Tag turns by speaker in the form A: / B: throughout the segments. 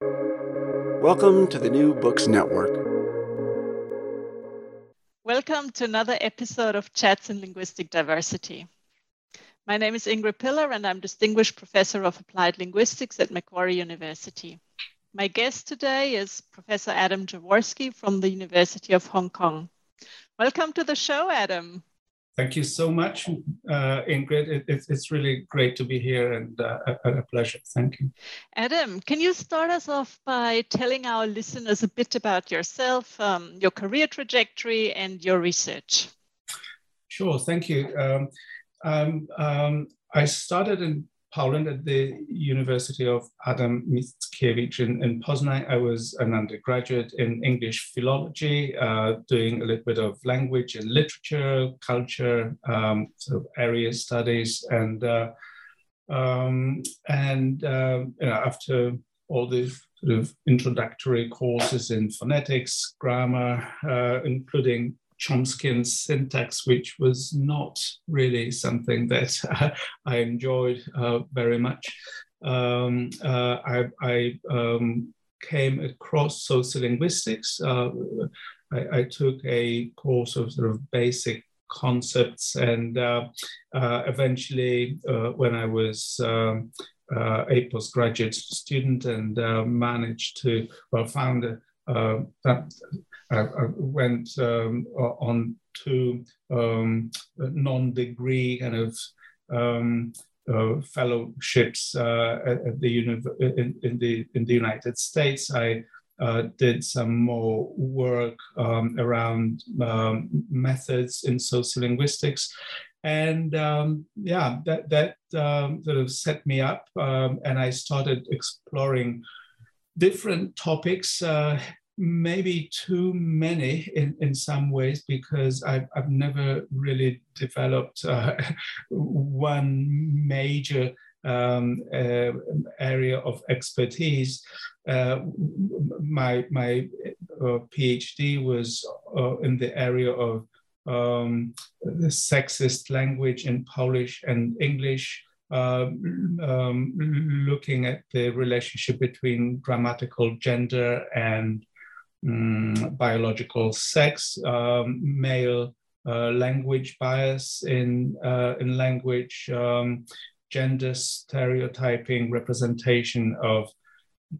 A: Welcome to the New Books Network.
B: Welcome to another episode of Chats in Linguistic Diversity. My name is Ingrid Piller, and I'm Distinguished Professor of Applied Linguistics at Macquarie University. My guest today is Professor Adam Jaworski from the University of Hong Kong. Welcome to the show, Adam.
C: Thank you so much, uh, Ingrid. It, it, it's really great to be here and uh, a, a, pleasure. Thank you.
B: Adam, can you start us off by telling our listeners a bit about yourself, um, your career trajectory, and your research?
C: Sure, thank you. Um, um, um I started in Poland at the University of Adam Mickiewicz in, in Poznań. I was an undergraduate in English philology, uh, doing a little bit of language and literature, culture, um, sort of area studies, and uh, um, and uh, you know, after all the sort of introductory courses in phonetics, grammar, uh, including Chomsky syntax, which was not really something that uh, I enjoyed uh, very much. Um, uh, I, I um, came across sociolinguistics. Uh, I, I, took a course of sort of basic concepts, and uh, uh, eventually, when I was um, a postgraduate student and managed to, well, found that I, I went um, on to um, non-degree kind of um, uh, fellowships uh, at, the in, in, the in the United States. I uh, did some more work um, around um, methods in sociolinguistics, and um, yeah, that that um, sort of set me up, um, and I started exploring different topics uh, maybe too many in, in some ways because I've, I've never really developed uh, one major um, uh, area of expertise. Uh, my my uh, PhD was uh, in the area of um, the sexist language in Polish and English, um, um, looking at the relationship between grammatical gender and um, biological sex, um, male uh, language bias in, uh, in language, um, gender stereotyping, representation of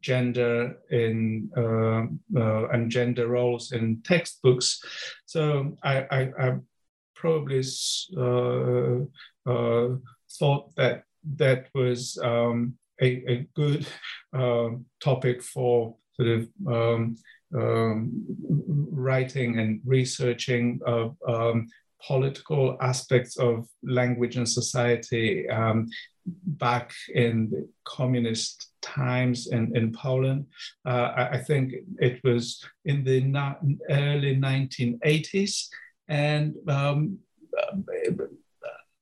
C: gender in uh, uh and gender roles in textbooks. So I, I, I probably uh, uh, thought that that was um, a, a, good topic for sort of um, um, writing and researching of um, political aspects of language and society um, back in the communist times in, in Poland. Uh, I, I, think it was in the na- early 1980s. And um,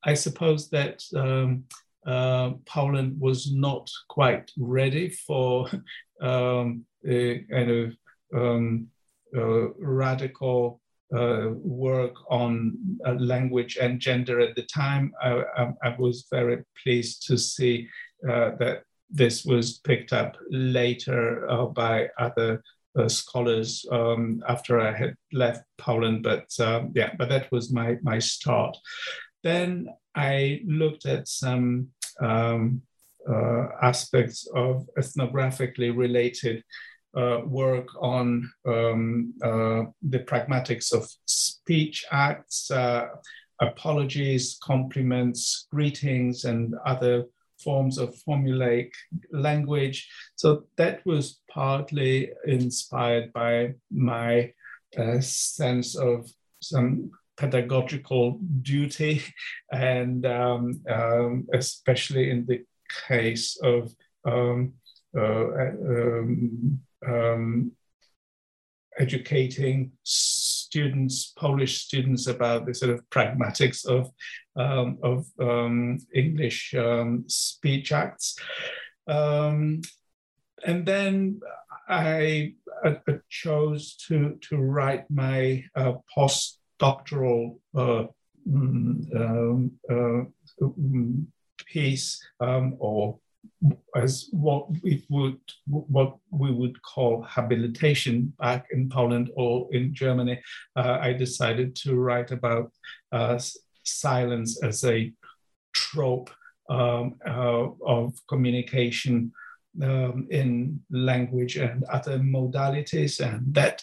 C: I suppose that um, uh, Poland was not quite ready for um, kind of um, uh, radical uh, work on uh, language and gender at the time, I, I, I was very pleased to see uh, that this was picked up later uh, by other uh, scholars um, after I had left Poland. But um, yeah, but that was my, my start. Then I looked at some um, aspects of ethnographically related uh, work on um, uh, the pragmatics of speech acts, uh, apologies, compliments, greetings, and other forms of formulaic language. So that was partly inspired by my uh, sense of some pedagogical duty, and um, um, especially in the case of um, uh, um, um, educating students, Polish students, about the sort of pragmatics of um, of um, English um, speech acts, um, and then I, I, chose to to write my uh, postdoctoral uh, mm, um, uh, mm, piece or as what we would what we would call habilitation back in Poland or in Germany, uh, I decided to write about uh, silence as a trope um, uh, of communication um, in language and other modalities, and that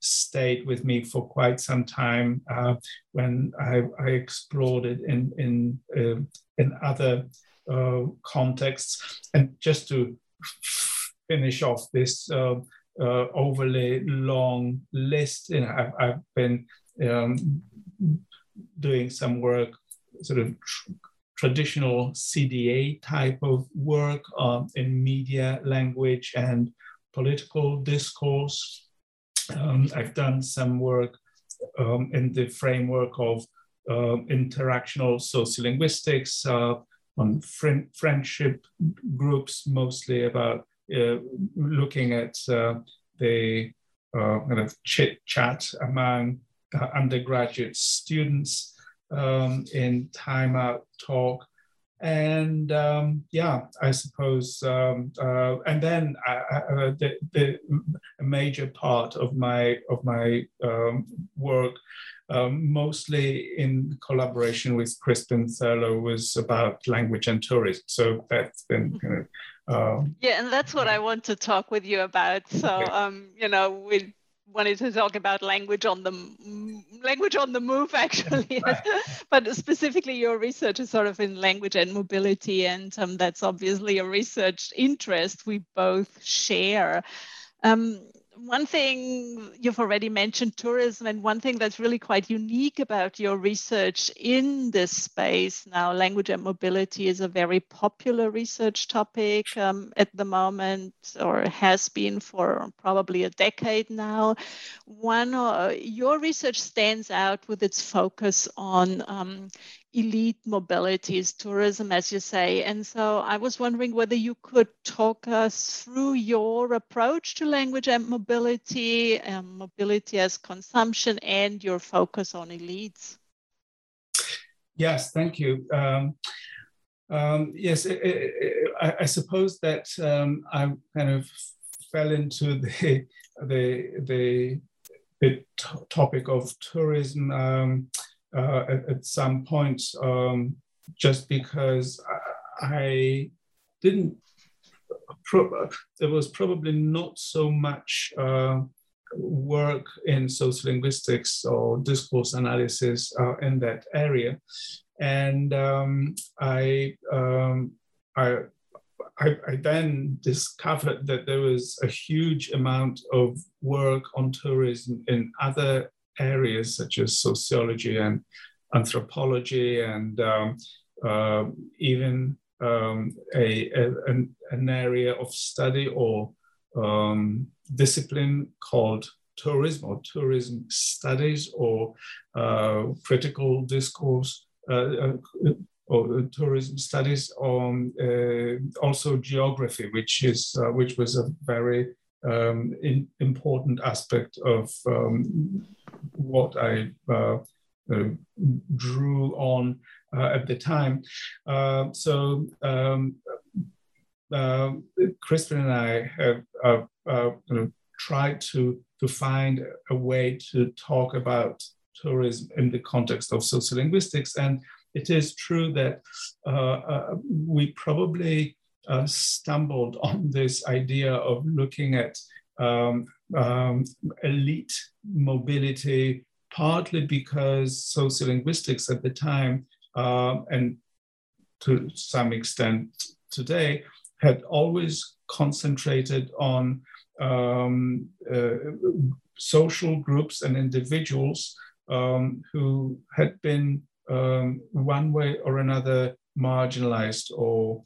C: stayed with me for quite some time uh, when I, I, explored it in in uh, in other uh, contexts. And just to finish off this uh, uh, overly long list, you know, I've, I've been um, doing some work, sort of tr- traditional CDA type of work um, in media, language, and political discourse. Um, I've done some work um, in the framework of uh, interactional sociolinguistics uh, on fr- friendship groups, mostly about uh, looking at uh, the uh, kind of chit chat among undergraduate students um, in time out talk. And um, yeah, I suppose, um, uh, and then I, I, uh, the, the major part of my of my um, work, um, mostly in collaboration with Crispin Thurlow, was about language and tourism. So that's been kind of
B: um, yeah, and that's what I want to talk with you about. So, um, you know, we wanted to talk about language on the language on the move actually. But specifically your research is sort of in language and mobility and um, that's obviously a research interest we both share. Um, one thing you've already mentioned tourism, and one thing that's really quite unique about your research in this space now, language and mobility is a very popular research topic um, at the moment, or has been for probably a decade now. One, uh, your research stands out with its focus on um, elite mobilities, tourism, as you say. And so I was wondering whether you could talk us through your approach to language and mobility, um, mobility as consumption, and your focus on elites.
C: Yes, thank you. Um, um, yes, it, it, it, I, I, suppose that um, I kind of fell into the the the, the topic of tourism um, uh, at, at, some point um, just because I didn't, pro- there was probably not so much uh, work in sociolinguistics or discourse analysis uh, in that area. And um, I, um, I, I, I, then discovered that there was a huge amount of work on tourism in other areas such as sociology and anthropology and um, uh, even um, a, a, an, an, area of study or um, discipline called tourism or tourism studies or uh, critical discourse uh, uh or tourism studies on uh, also geography, which is uh, which was a very um, important aspect of um, what I uh, uh, drew on uh, at the time. Uh, so um, Crispin and I have you know, tried to, to find a way to talk about tourism in the context of sociolinguistics. And it is true that we probably uh, stumbled on this idea of looking at um, um, elite mobility, partly because sociolinguistics at the time, uh, and to some extent today, had always concentrated on um, uh, social groups and individuals um, who had been um, one way or another marginalized or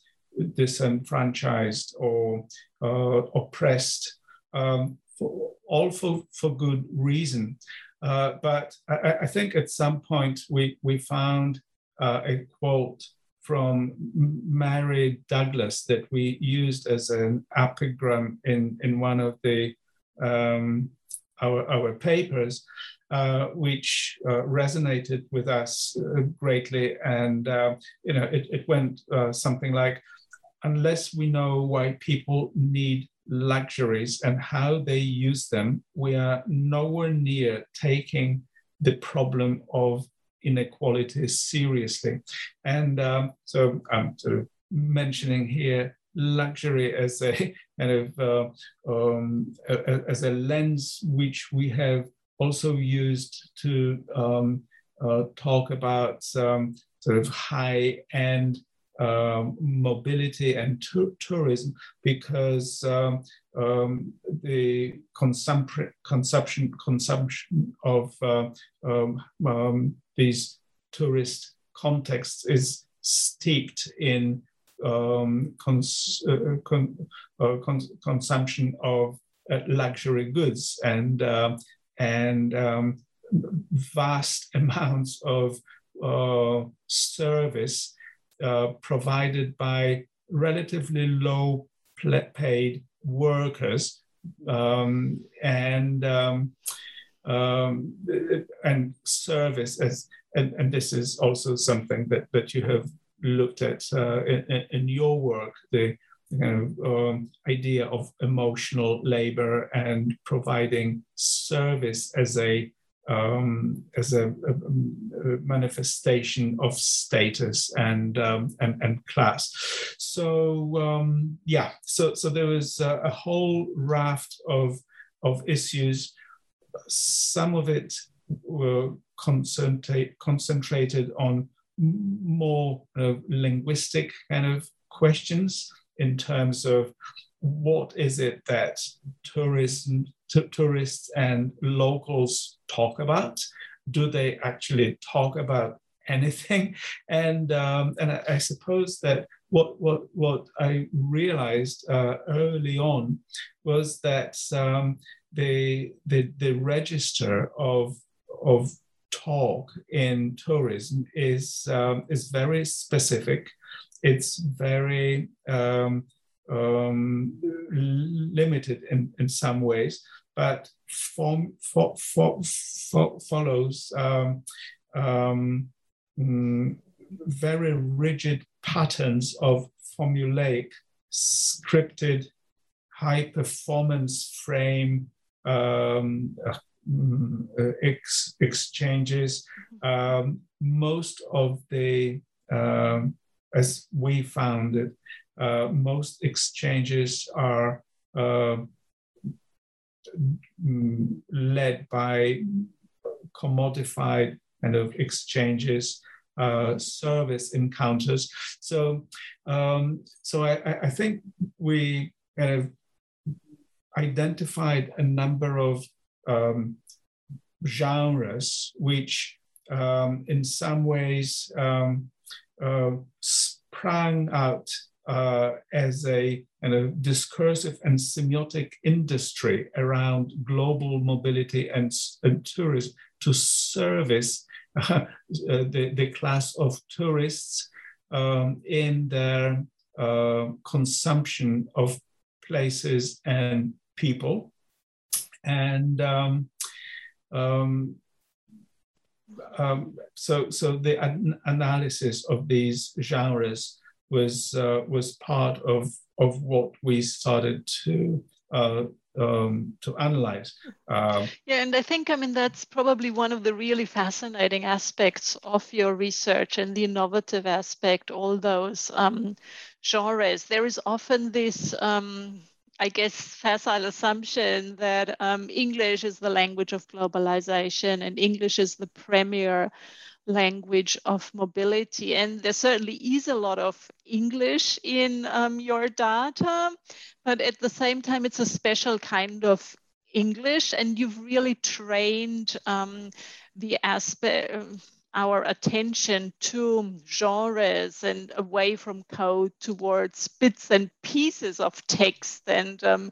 C: disenfranchised or uh, oppressed. Um, for, all for, for good reason. Uh, but I, I, think at some point we, we found uh, a quote from Mary Douglas that we used as an epigram in, in one of the um, our, our papers, uh, which uh, resonated with us uh, greatly. And, uh, you know, it, it went something like, unless we know why people need luxuries and how they use them, we are nowhere near taking the problem of inequality seriously. And um, so I'm sort of mentioning here luxury as a kind of uh, um, a, as a lens which we have also used to um, uh, talk about sort of high end um, mobility and tourism because um, um, the consumption consumption of uh, um, um, these tourist contexts is steeped in um, cons uh, con uh, cons consumption of uh, luxury goods and uh, and vast amounts of uh, service uh, provided by relatively low paid workers. Um, and um, um, and service as and, and this is also something that, that you have looked at uh, in, in, your work the kind of um, idea of emotional labor and providing service as a um, as a, a, a, manifestation of status and um, and, and, class. So um, yeah, so so there was a, a, whole raft of of issues. Some of it were concentrate, concentrated on more uh, linguistic kind of questions in terms of what is it that tourism tourists and locals talk about? Do they actually talk about anything? And um, and I, I, suppose that what what what I realized uh, early on was that um, the, the the register of of talk in tourism is um, is very specific. It's very um, um, limited in, in some ways but form, for, for, for, follows um, um, mm, very rigid patterns of formulaic, scripted, high performance frame um, uh, mm, ex exchanges. Um, most of the, um, as we found it, uh, most exchanges are uh, led by commodified kind of exchanges, uh, service encounters. So, um, so I, I, think we kind of identified a number of um, genres which, um, in some ways, um, uh, sprang out uh, as a and a discursive and semiotic industry around global mobility and, and tourism to service uh, the, the class of tourists um, in their uh, consumption of places and people. And um, um, um so, so the an analysis of these genres was uh, was part of of what we started to uh, um, to analyze.
B: Um, yeah, and I think I mean that's probably one of the really fascinating aspects of your research and the innovative aspect. All those um, genres. There is often this. Um, I guess facile assumption that um, English is the language of globalization and English is the premier language of mobility. And there certainly is a lot of English in um, your data, but at the same time, it's a special kind of English, and you've really trained um, the aspect our attention to genres and away from code towards bits and pieces of text and um,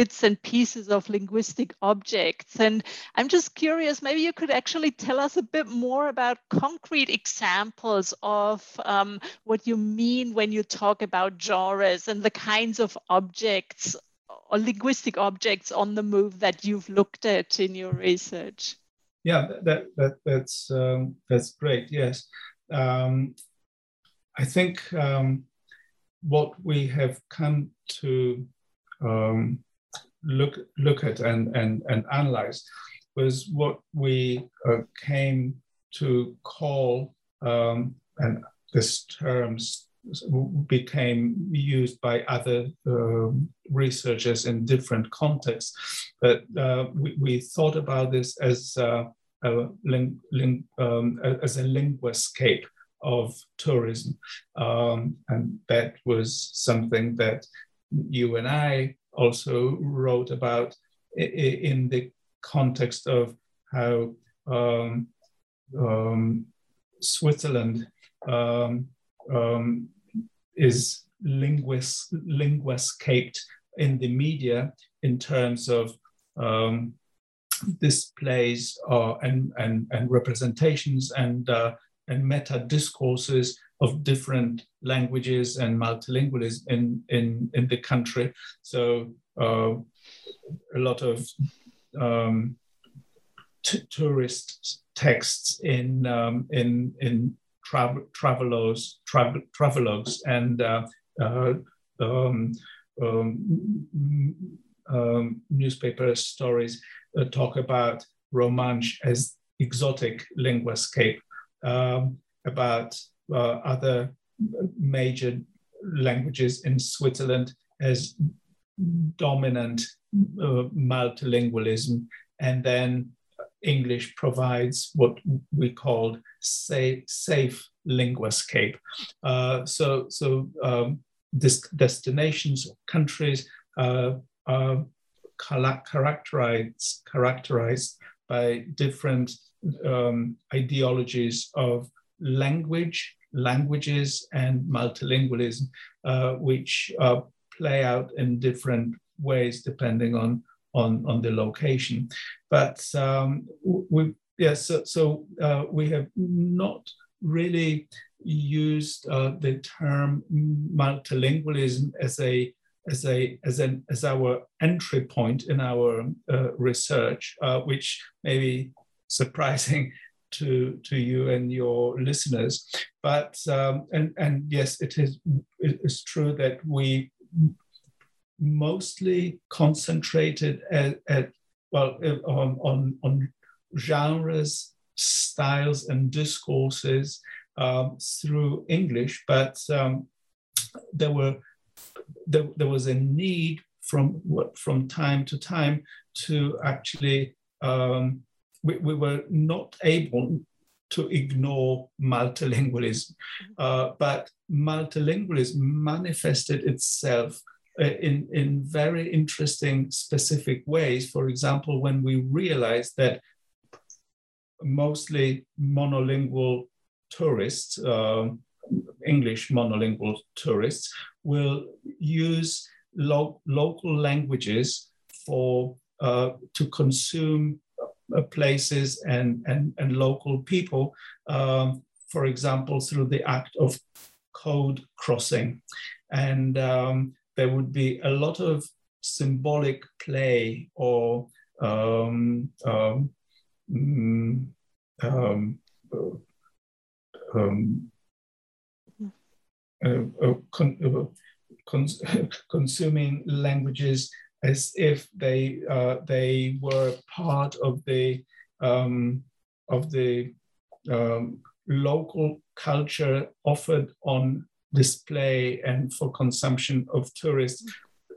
B: bits and pieces of linguistic objects. And I'm just curious, maybe you could actually tell us a bit more about concrete examples of um, what you mean when you talk about genres and the kinds of objects or linguistic objects on the move that you've looked at in your research.
C: Yeah, that, that that's um, that's great. Yes, um, I think um, what we have come to um, look look at and and and analyze was what we uh, came to call um, and this terms became used by other uh, researchers in different contexts. But uh, we, we, thought about this as uh, a, ling, ling, um, as a linguascape of tourism. Um, and that was something that you and I also wrote about in the context of how um, um, Switzerland um, um, is linguist, linguascaped in the media in terms of um, displays uh, and, and, and representations and, uh, and meta discourses of different languages and multilingualism in, in, in the country. So uh, a lot of um, tourist texts in, um, in, in travel, travelers, travel, travelogues and uh, uh, um, um, um, newspaper stories uh, talk about Romansh as exotic linguascape, um, about other major languages in Switzerland as dominant uh, multilingualism, and then English provides what we called safe, safe linguascape. Uh, so, so um, this destinations or countries uh, are characterized, characterized by different um, ideologies of language, languages, and multilingualism, uh, which uh, play out in different ways depending on on, on the location. But um, we, yeah, so, so uh, we have not really used uh, the term multilingualism as a as a as an as our entry point in our uh, research, uh, which may be surprising to to you and your listeners. But um, and and yes, it is it is true that we mostly concentrated at, at well on, on, on genres, styles, and discourses um, through English, but um, there were there, there was a need from from time to time to actually um, we, we were not able to ignore multilingualism, uh, but multilingualism manifested itself uh, in, in very interesting, specific ways. For example, when we realized that mostly monolingual tourists, uh, English monolingual tourists, will use lo- local languages for uh, to consume places and, and, and local people, um, for example, through the act of code crossing. And um, there would be a lot of symbolic play or um, um, mm, um, um uh, uh, con uh, cons consuming languages as if they uh, they were part of the um, of the um, local culture offered on display and for consumption of tourists.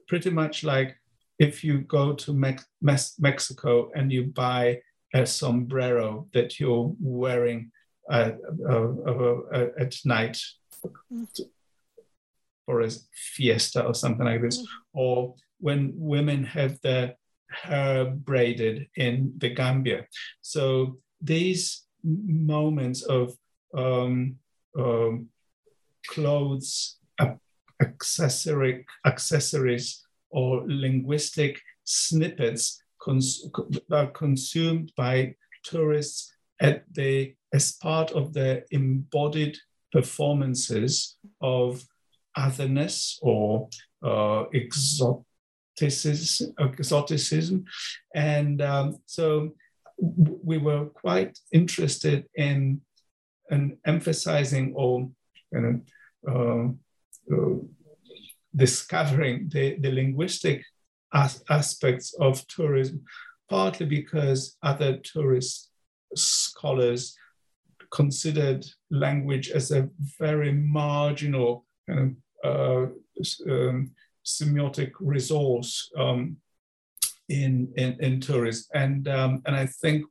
C: Pretty much like if you go to Me- Mexico and you buy a sombrero that you're wearing uh, uh, uh, at night for a fiesta or something like this, or when women have their hair braided in the Gambia. So these moments of um, um, clothes, accessory, accessories, or linguistic snippets cons- are consumed by tourists at the, as part of their embodied performances of otherness or uh, exoticism. And um, so we were quite interested in, in emphasizing or you know, uh, uh, discovering the, the linguistic as- aspects of tourism, partly because other tourist scholars considered language as a very marginal kind of, uh, um, semiotic resource um, in, in, in tourism. And, um, and I think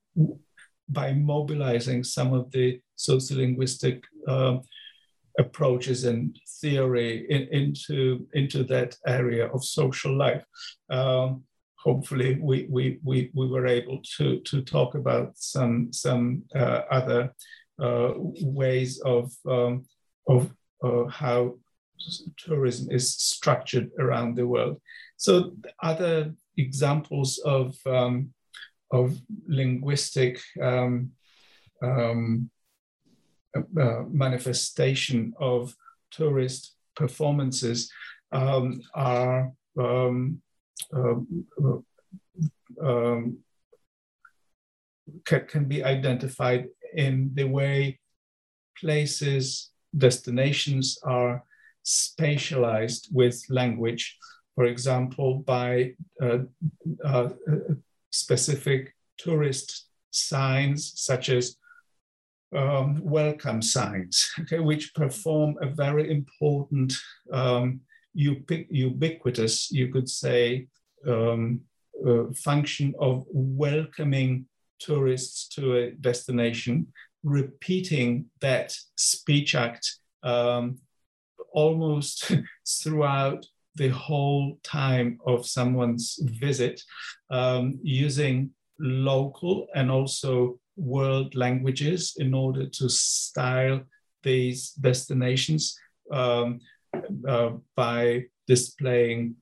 C: by mobilizing some of the sociolinguistic uh, approaches and theory in, into, into that area of social life, um, hopefully we, we, we, we were able to, to talk about some, some uh, other uh, ways of, um, of uh, how tourism is structured around the world. So other examples of, um, of linguistic um, um, uh, manifestation of tourist performances um, are um, uh, um, can, can be identified in the way places, destinations are spatialized with language, for example, by uh, uh, specific tourist signs such as um, welcome signs, okay, which perform a very important, um, ubiqu- ubiquitous, you could say, um, uh, function of welcoming tourists to a destination, repeating that speech act um, almost throughout the whole time of someone's visit, um, using local and also world languages in order to style these destinations um, uh, by displaying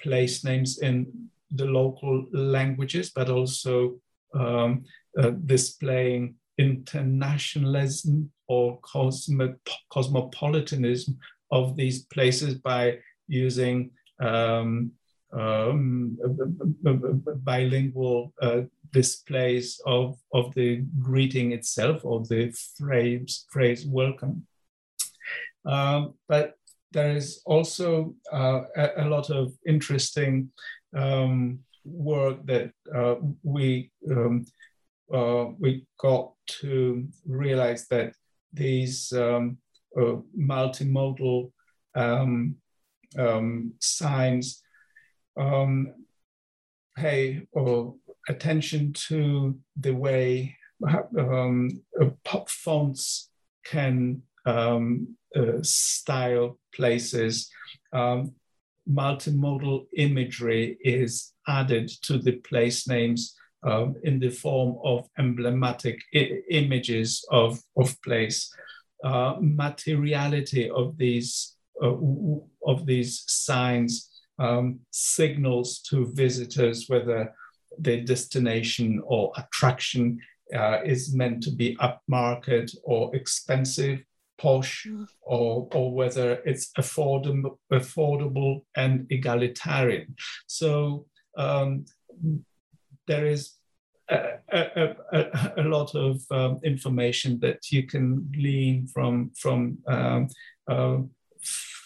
C: place names in the local languages, but also um, uh, displaying internationalism or cosmo- cosmopolitanism of these places by using um, um, bilingual uh, displays of, of the greeting itself, of the phrase, phrase welcome. Um, but there is also uh, a, a, lot of interesting um, work that uh, we um, uh, we got to realize that these um, multimodal um, um, signs um, pay attention to the way um, pop fonts can um, uh, style places. Um, multimodal imagery is added to the place names um, in the form of emblematic images of, of place. Uh, materiality of these uh, of these signs um, signals to visitors whether the destination or attraction uh, is meant to be upmarket or expensive, posh, mm. or, or whether it's affordable, affordable and egalitarian. So um, there is a, a, a, a lot of um, information that you can glean from from um, uh,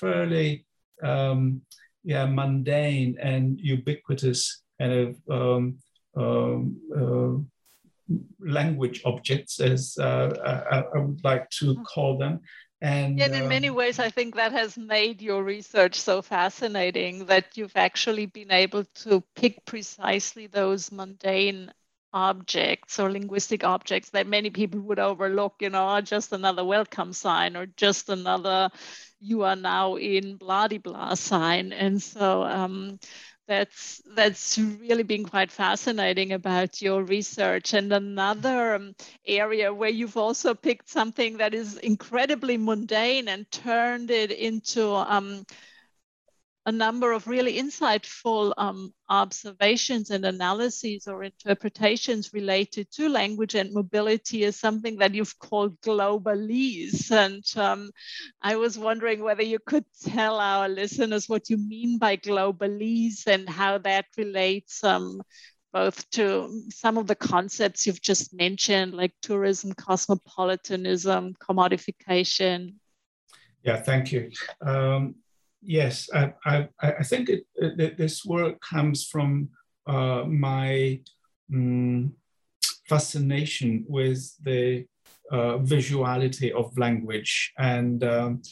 C: fairly um, yeah mundane and ubiquitous kind of um, um, uh, language objects, as uh, I, I, would like to mm. call them. And,
B: and in um, many ways, I think that has made your research so fascinating that you've actually been able to pick precisely those mundane objects or linguistic objects that many people would overlook, you know, just another welcome sign or just another you are now in blah blah sign. And so um, that's that's really been quite fascinating about your research and another um, area where you've also picked something that is incredibly mundane and turned it into um, a number of really insightful um, observations and analyses or interpretations related to language and mobility is something that you've called globalese. And um, I was wondering whether you could tell our listeners what you mean by globalese and how that relates um, both to some of the concepts you've just mentioned, like tourism, cosmopolitanism, commodification.
C: Yeah, thank you. Um, yes, I, I, I think it, it, this work comes from uh, my um, fascination with the uh, visuality of language. And um,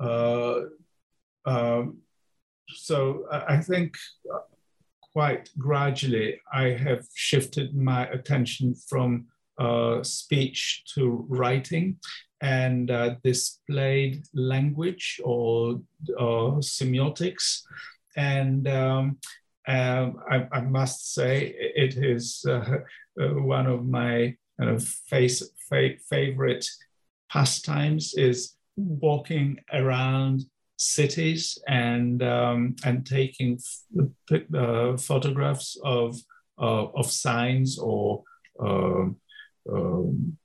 C: uh, um, so I think quite gradually I have shifted my attention from uh, speech to writing and uh, displayed language or, or semiotics. And um, um, I, I, must say it is uh, uh one of my kind of face, fa- favorite pastimes is walking around cities and um, and taking uh, photographs of uh, of signs or um, uh, um,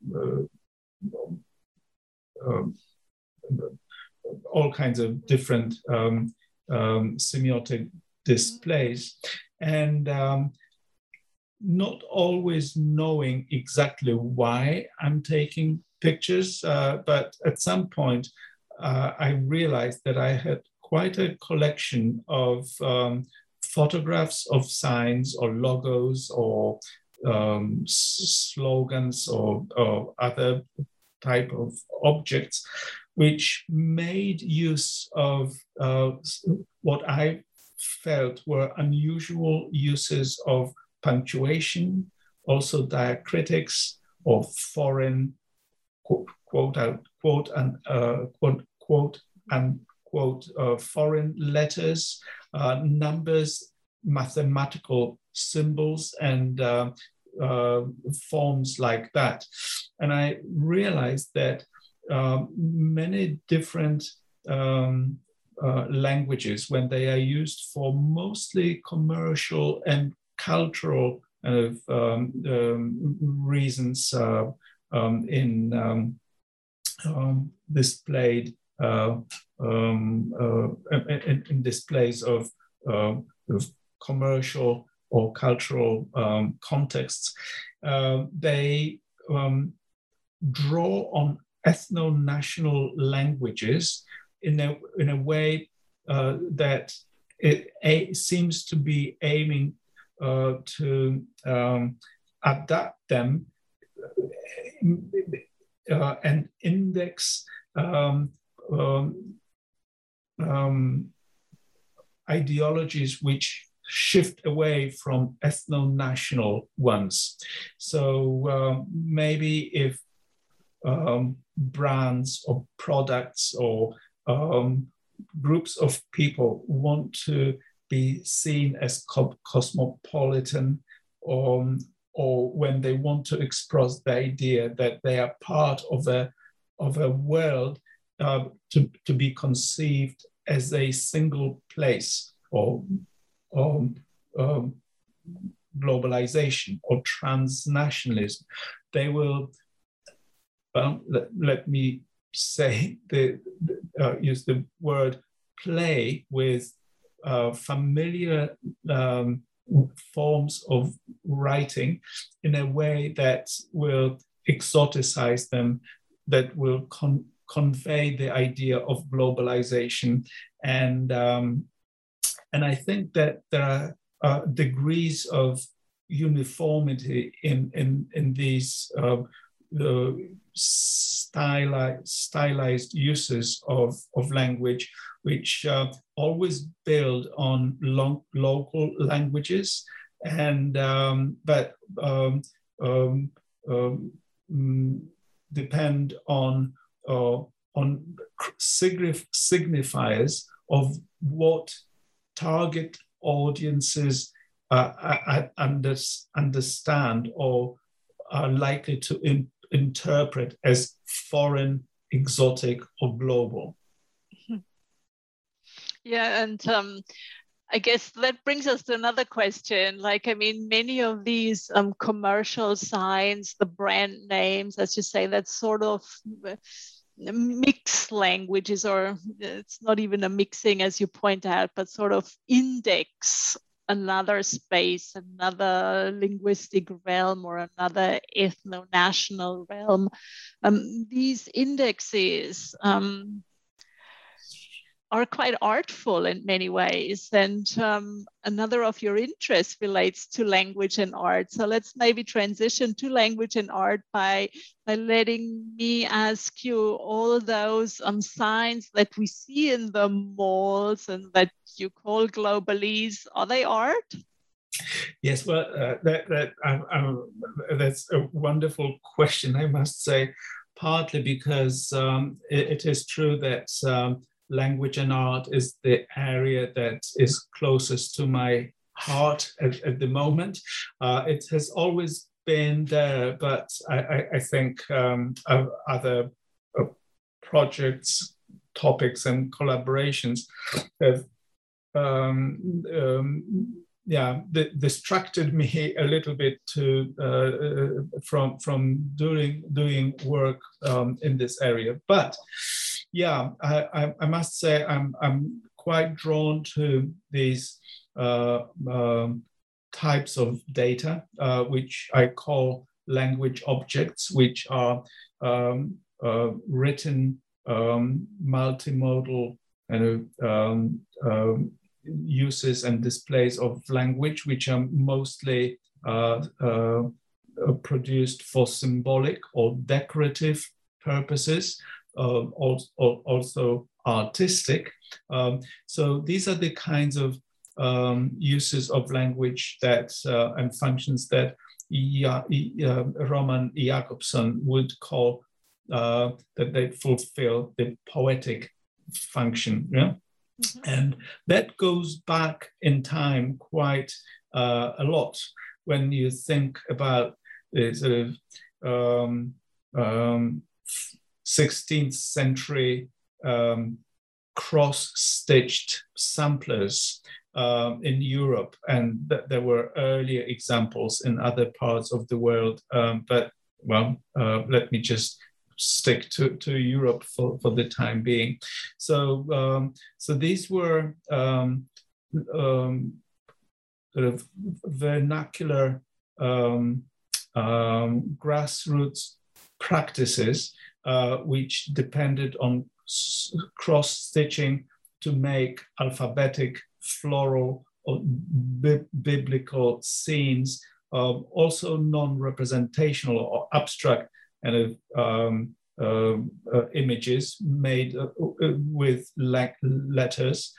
C: all kinds of different um, um, semiotic displays, and um, not always knowing exactly why I'm taking pictures, uh, but at some point uh, I realized that I had quite a collection of um, photographs of signs or logos or um, slogans or, or other type of objects, which made use of uh, what I felt were unusual uses of punctuation, also diacritics or foreign quote, quote out quote and uh, quote quote and quote uh, foreign letters, uh, numbers, mathematical symbols, and uh, uh, forms like that. And I realized that um, many different um, uh, languages, when they are used for mostly commercial and cultural um, um, reasons uh, um, in displayed uh, uh, in, in, displays of, uh, of commercial or cultural um, contexts, uh, they um, draw on ethno-national languages in a, in a way uh, that it a, seems to be aiming uh, to um, adapt them uh, and index um, um, um, ideologies which shift away from ethno-national ones. So uh, maybe if um, brands or products or um, groups of people want to be seen as co- cosmopolitan or, or when they want to express the idea that they are part of a, of a world uh, to, to be conceived as a single place or, or um, globalization or transnationalism. They will, well, let, let me say, the, uh, use the word play with uh, familiar um, forms of writing in a way that will exoticize them, that will con- convey the idea of globalization. And, um, and I think that there are uh, degrees of uniformity in, in, in these uh, the stylized, stylized uses of, of language, which uh, always build on long, local languages, and um, but um, um, um depend on uh, on signif signifiers of what target audiences uh, under, understand or are likely to in, interpret as foreign, exotic, or global.
B: Yeah, and um, I guess that brings us to another question. Like, I mean, many of these um, commercial signs, the brand names, as you say, that's sort of mix languages or it's not even a mixing as you point out but sort of index another space another linguistic realm or another ethno-national realm. Um, these indexes um, are quite artful in many ways. And um, another of your interests relates to language and art. So let's maybe transition to language and art by, by letting me ask you all those um, signs that we see in the malls and that you call globalese, are they art?
C: Yes, well, uh, that, that um, um, that's a wonderful question, I must say, partly because um, it, it is true that um, language and art is the area that is closest to my heart at, at the moment. Uh, it has always been there, but I, I, I think um, other uh, projects, topics, and collaborations have um, um, yeah, distracted me a little bit to uh, uh, from from doing doing work um, in this area. But yeah, I, I, must say I'm I'm quite drawn to these uh, um, types of data, uh, which I call language objects, which are um, uh, written um, multimodal um, um, uses and displays of language, which are mostly uh, uh, produced for symbolic or decorative purposes, uh, also, artistic. Um, so these are the kinds of um, uses of language that uh, and functions that ja, uh, Roman Jakobson would call uh, that they fulfill the poetic function. Yeah? Mm-hmm. And that goes back in time quite uh, a lot when you think about the sort of um, um, 16th century um, cross stitched samplers um, in Europe. And th- there were earlier examples in other parts of the world. Um, but, well, uh, let me just stick to, to Europe for, for the time being. So, um, so these were um, um, sort of vernacular um, grassroots practices uh, which depended on cross stitching to make alphabetic, floral, or bi biblical scenes, um, also non representational or abstract and um, uh, uh, images made uh, uh with letters,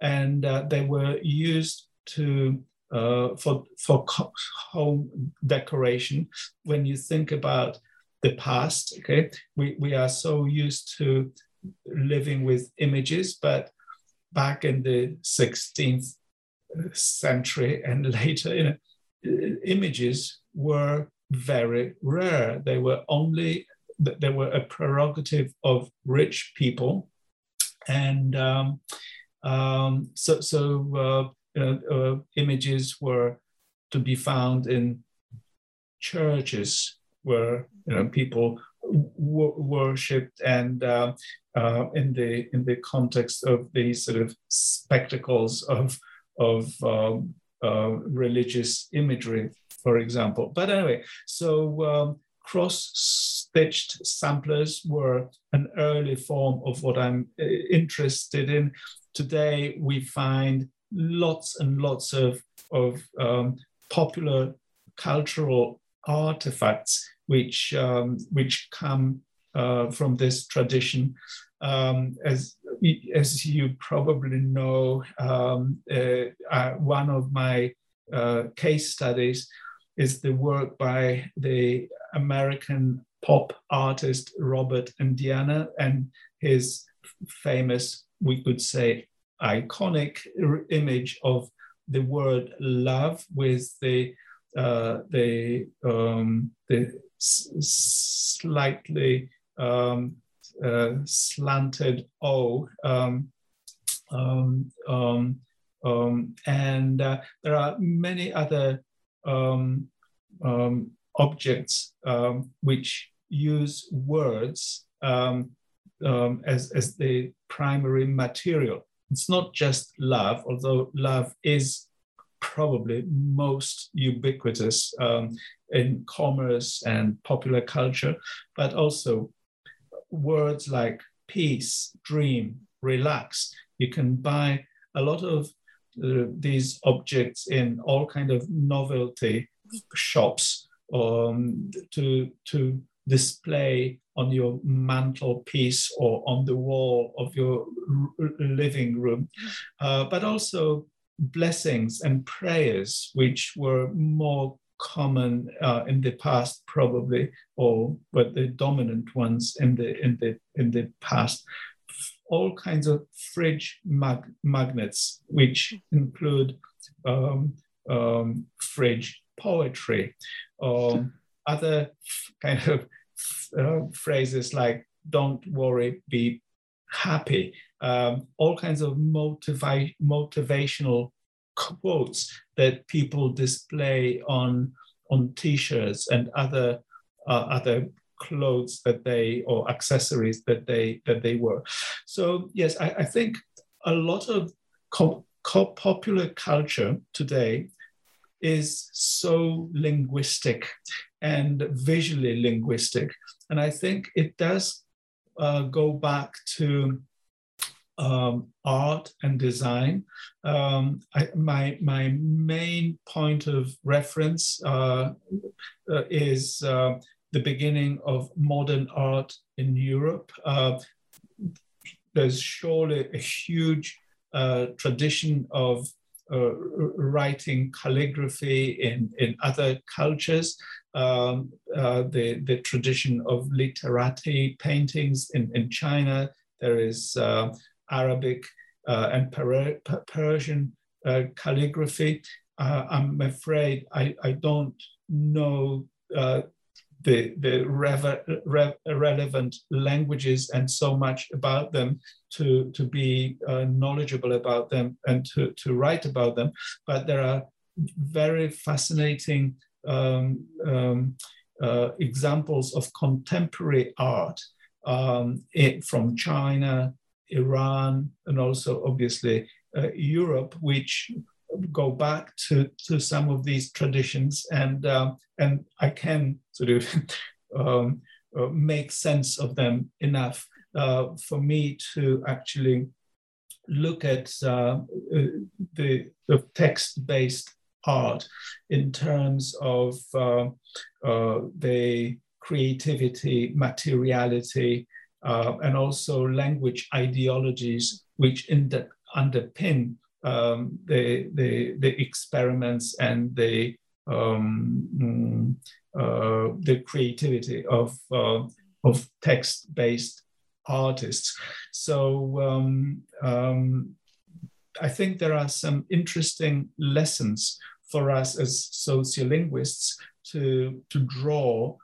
C: and they were used to uh, for for home decoration. When you think about the past, okay, we, we are so used to living with images, but back in the 16th century and later, you know, images were very rare. They were only they were a prerogative of rich people, and um, um, so so uh, you know, uh, images were to be found in churches where you know people worshipped and uh, uh, in the in the context of these sort of spectacles of of um, uh, religious imagery for example. But anyway, so um, cross-stitched samplers were an early form of what I'm uh, interested in. Today, we find lots and lots of, of um, popular cultural artifacts which, um, which come uh, from this tradition. Um, as, as you probably know, um, uh, uh, one of my uh, case studies is the work by the American pop artist Robert Indiana and his famous, we could say, iconic image of the word love with the uh, the um, the slightly um, uh, slanted O. Um, um, um, and uh, there are many other objects which use words as, as the primary material. It's not just love, although love is probably most ubiquitous um, in commerce and popular culture, but also words like peace, dream, relax. You can buy a lot of uh, these objects in all kind of novelty shops um, to to display on your mantelpiece or on the wall of your living room, uh, but also blessings and prayers, which were more common uh, in the past, probably, or were the dominant ones in the in the in the past. All kinds of fridge mag- magnets, which include um, um, fridge poetry, or other kind of uh, phrases like "Don't worry, be happy." Um, all kinds of motivi- motivational quotes that people display on on t-shirts and other uh, other clothes that they or accessories that they that they wear. So yes, I, I think a lot of co- co- popular culture today is so linguistic and visually linguistic. And I think it does uh, go back to um, art and design. Um, I, my, my main point of reference uh, uh, is uh, the beginning of modern art in Europe. Uh, there's surely a huge uh, tradition of uh, writing calligraphy in, in other cultures, um, the, the tradition of literati paintings in, in China. There is Arabic uh, and per Persian uh, calligraphy. Uh, I'm afraid I, I don't know the, the re relevant languages and so much about them to, to be uh, knowledgeable about them and to, to write about them. But there are very fascinating um, um, uh, examples of contemporary art um, it, from China, Iran, and also obviously uh, Europe, which go back to, to some of these traditions. And uh, and I can sort of um, uh, make sense of them enough uh, for me to actually look at uh, uh, the, the text-based art in terms of uh, the creativity, materiality, and also language ideologies which underpin um, the, the, the experiments and the, um, mm, uh, the creativity of, uh, of text-based artists. So um, um, I think there are some interesting lessons for us as sociolinguists to, to draw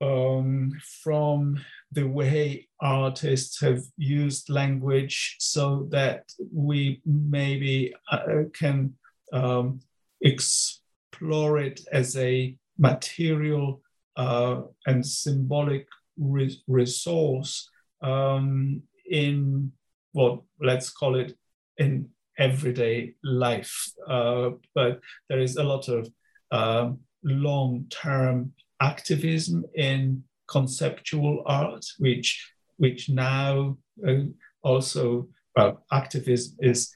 C: um, from the way artists have used language so that we maybe uh, can um, explore it as a material uh, and symbolic re resource um, in what let's call it in everyday life. Uh, but there is a lot of um, long-term activism in conceptual art, which which now uh, also well, activism is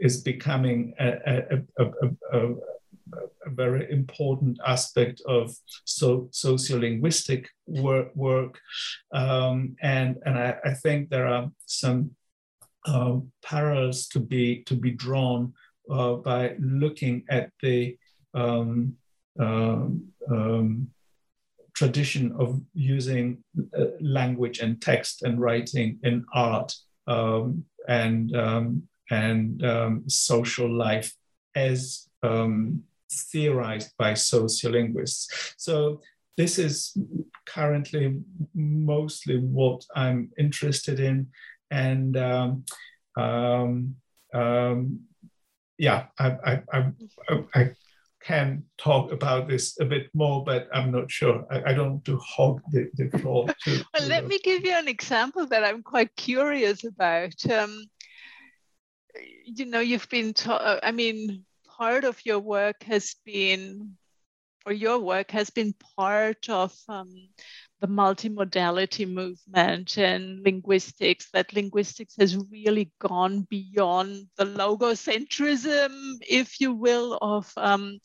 C: is becoming a, a, a, a very important aspect of so, sociolinguistic work, work. Um, and and I, I, think there are some uh, parallels to be to be drawn uh, by looking at the um, um, um tradition of using uh, language and text and writing in art um, and um, and um, social life as um, theorized by sociolinguists. So this is currently mostly what I'm interested in, and um, yeah, I, I, I, I can talk about this a bit more, but I'm not sure. I, I don't want to hog the, the floor. To,
B: well, let me give you an example that I'm quite curious about. Um, you know, you've been, ta- I mean, part of your work has been, or your work has been part of um, the multimodality movement and linguistics, that linguistics has really gone beyond the logocentrism, if you will, of um,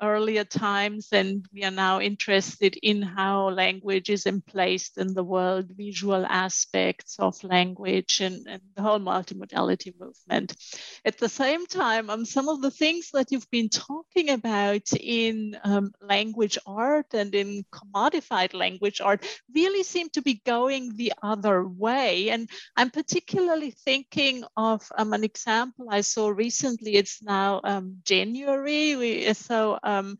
B: earlier times, and we are now interested in how language is emplaced in the world, visual aspects of language, and, and the whole multimodality movement. At the same time, um, some of the things that you've been talking about in um, language art and in commodified language art really seem to be going the other way. And I'm particularly thinking of um, an example I saw recently. It's now um, January. We, so um,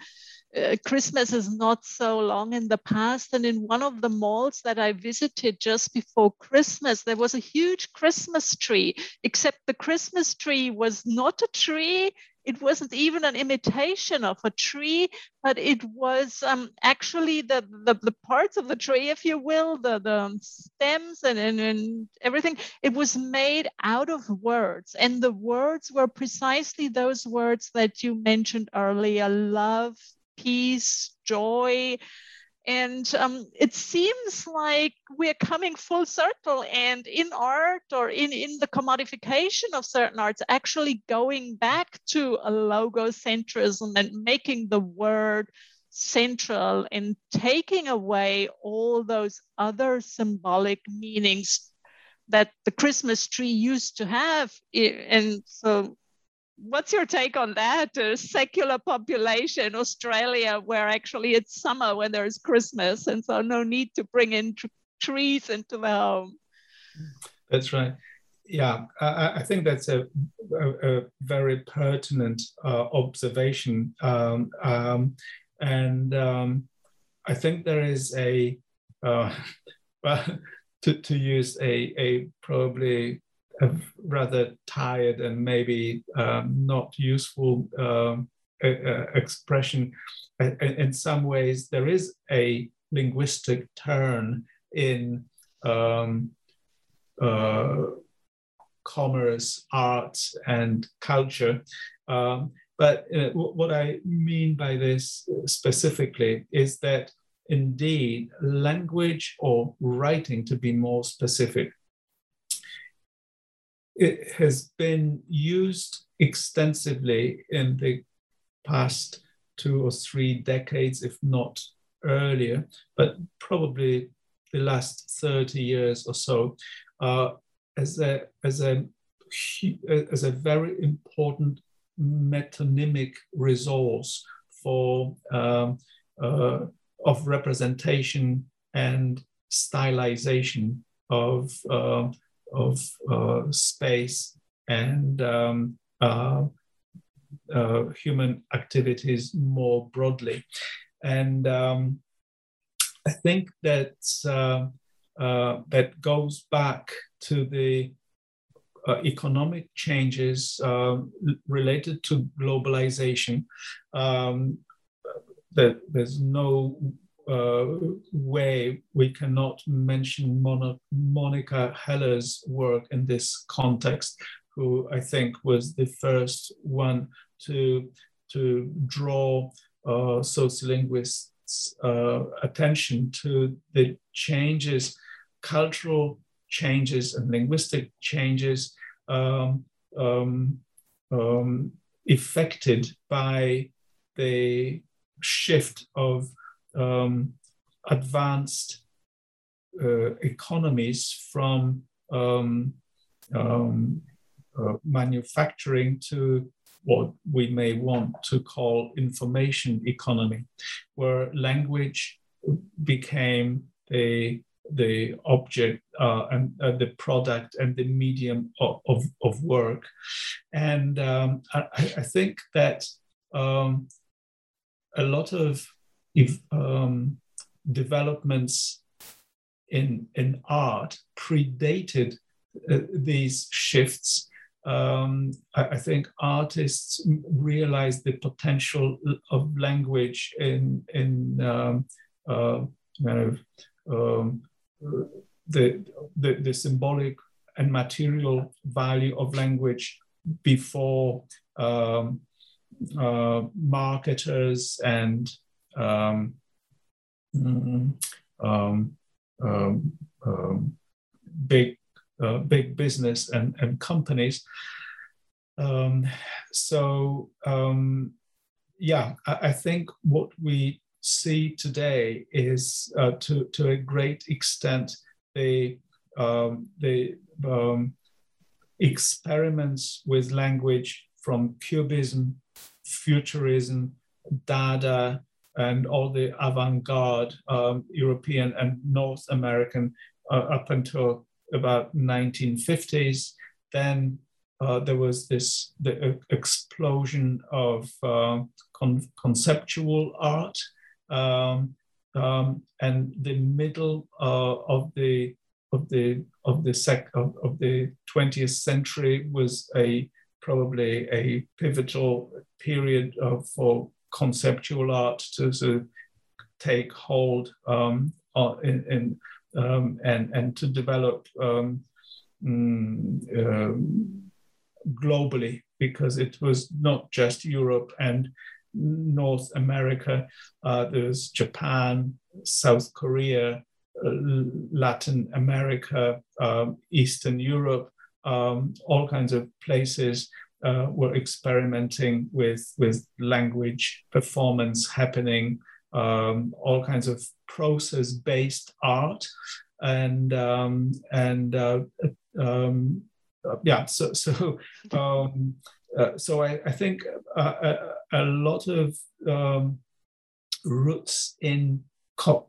B: uh, Christmas is not so long in the past. And in one of the malls that I visited just before Christmas, there was a huge Christmas tree, except the Christmas tree was not a tree. It wasn't even an imitation of a tree, but it was um, actually the, the, the, parts of the tree, if you will, the, the stems and, and, and everything. It was made out of words. And the words were precisely those words that you mentioned earlier love, peace, joy. And um, it seems like we're coming full circle and in art or in, in the commodification of certain arts, actually going back to a logocentrism and making the word central and taking away all those other symbolic meanings that the Christmas tree used to have. And so what's your take on that? A secular population, Australia, where actually it's summer when there's Christmas, and so no need to bring in tr- trees into the home.
C: That's right. Yeah, I, I think that's a, a, a very pertinent uh, observation. Um, um, and um, I think there is a, uh, to, to use a, a probably rather tired and maybe um, not useful um, expression. In some ways, there is a linguistic turn in um, uh, commerce, art, and culture. Um, but uh, what I mean by this specifically is that indeed language or writing, to be more specific, it has been used extensively in the past two or three decades, if not earlier, but probably the last 30 years or so, uh, as, a, as, a, as a very important metonymic resource for um, uh, of representation and stylization of uh, of uh, space and um, uh, uh, human activities more broadly. And um, I think that uh, uh, that goes back to the uh, economic changes related to globalization. Um, that there's no uh, way we cannot mention Monica Heller's work in this context, who I think was the first one to, to draw uh, sociolinguists' uh, attention to the changes, cultural changes and linguistic changes um, um, um, affected by the shift of um, advanced uh, economies from um, um, uh, manufacturing to what we may want to call information economy, where language became the the object uh, and uh, the product and the medium of, of, of work. And um, I, I, think that um, a lot of um, developments in, in art predated uh, these shifts, um, I, I, think artists realized the potential of language in, in um, uh, kind of um, the, the, the symbolic and material value of language before um, uh, marketers and um, mm, um, um, um big uh, big business and, and companies. Um, so yeah, I, I, think what we see today is uh, to to a great extent the the experiments with language from Cubism, Futurism, Dada, and all the avant-garde um, European and North American uh, up until about 1950s. Then uh, there was this the explosion of uh, con- conceptual art, um, um, and the middle uh, of the of the of the sec of, of the 20th century was a probably a pivotal period of, for conceptual art to take hold um, in, in um, and and to develop um, mm, globally because it was not just Europe and North America. Uh, there's Japan, South Korea, uh, Latin America, um, Eastern Europe, um, all kinds of places uh, were experimenting with, with language performance happening, um, all kinds of process based art. And, um, and uh, um, uh, yeah, so, so, um, uh, so I, I think a, a, lot of um, roots in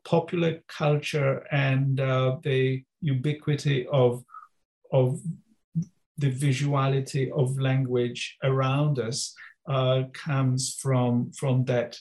C: popular culture and uh, the ubiquity of of the visuality of language around us uh, comes from from that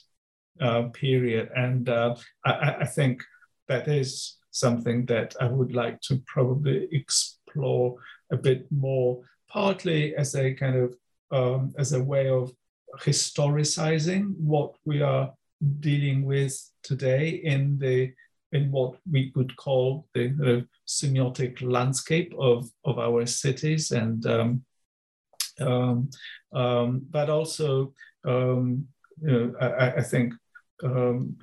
C: uh, period, and uh, I, I, think that is something that I would like to probably explore a bit more, partly as a kind of um, as a way of historicizing what we are dealing with today in the in what we could call the semiotic landscape of, of our cities and um, um, um, but also um, you know I, I think um,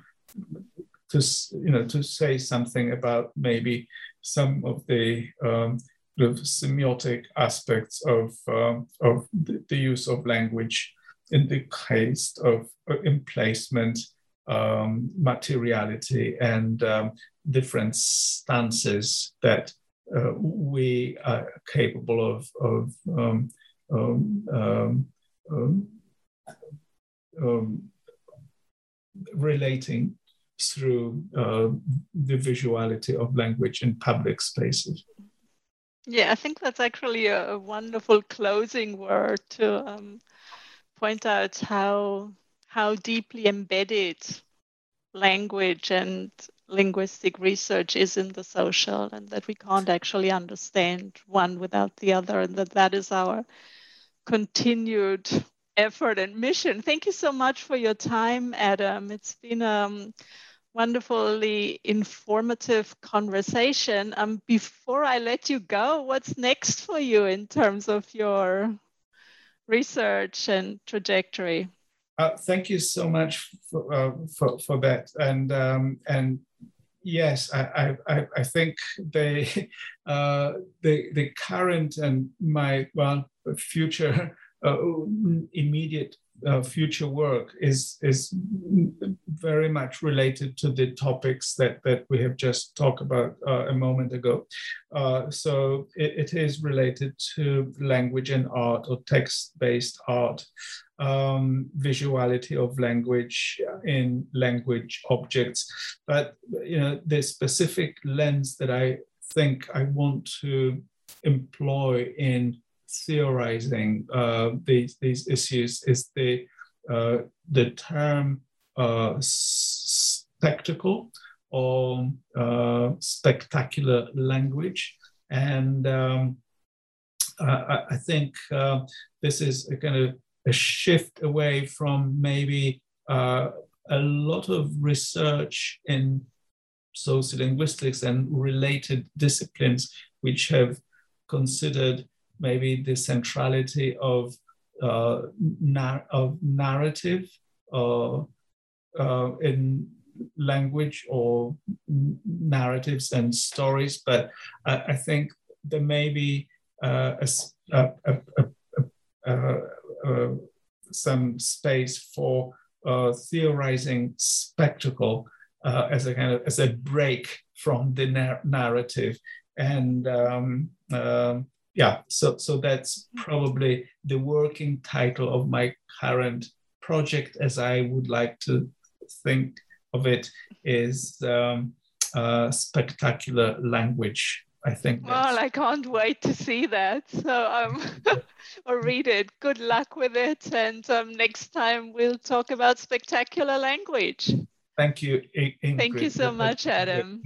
C: to you know to say something about maybe some of the um, the semiotic aspects of of the, the, use of language in the case of uh, emplacement um, materiality and um, different stances that uh, we are capable of, of um, um, um, um relating through uh, the visuality of language in public spaces.
B: Yeah, I think that's actually a wonderful closing word to um, point out how how deeply embedded language and linguistic research is in the social and that we can't actually understand one without the other and that that is our continued effort and mission. Thank you so much for your time adam. It's been a um, wonderfully informative conversation. Um, before i let you go what's next for you in terms of your research and trajectory
C: uh, thank you so much for, uh, for, for, that. And, um, and yes, I, I, I think the, uh, the, the current and my, well, future uh, immediate uh, future work is is very much related to the topics that that we have just talked about uh, a moment ago. Uh, so it, it is related to language and art or text-based art, um, visuality of language in language objects. But you know the specific lens that I think I want to employ in theorizing uh, these these issues is the uh, the term uh, spectacle or spectacular language, and um, I, I, think this is a kind of a shift away from maybe uh, a lot of research in sociolinguistics and related disciplines which have considered maybe the centrality of uh, nar- of narrative uh, uh, in language or narratives and stories, but I, I think there may be uh, a, a, a, some space for uh, theorizing spectacle uh, as a kind of as a break from the nar- narrative. And um, um, yeah so so that's probably the working title of my current project as i would like to think of it is um, uh, spectacular language I think.
B: Well, I can't wait to see that. So um, or read it. Good luck with it, and um, next time we'll talk about spectacular language.
C: Thank you.
B: Ingrid. Thank you so much, Adam.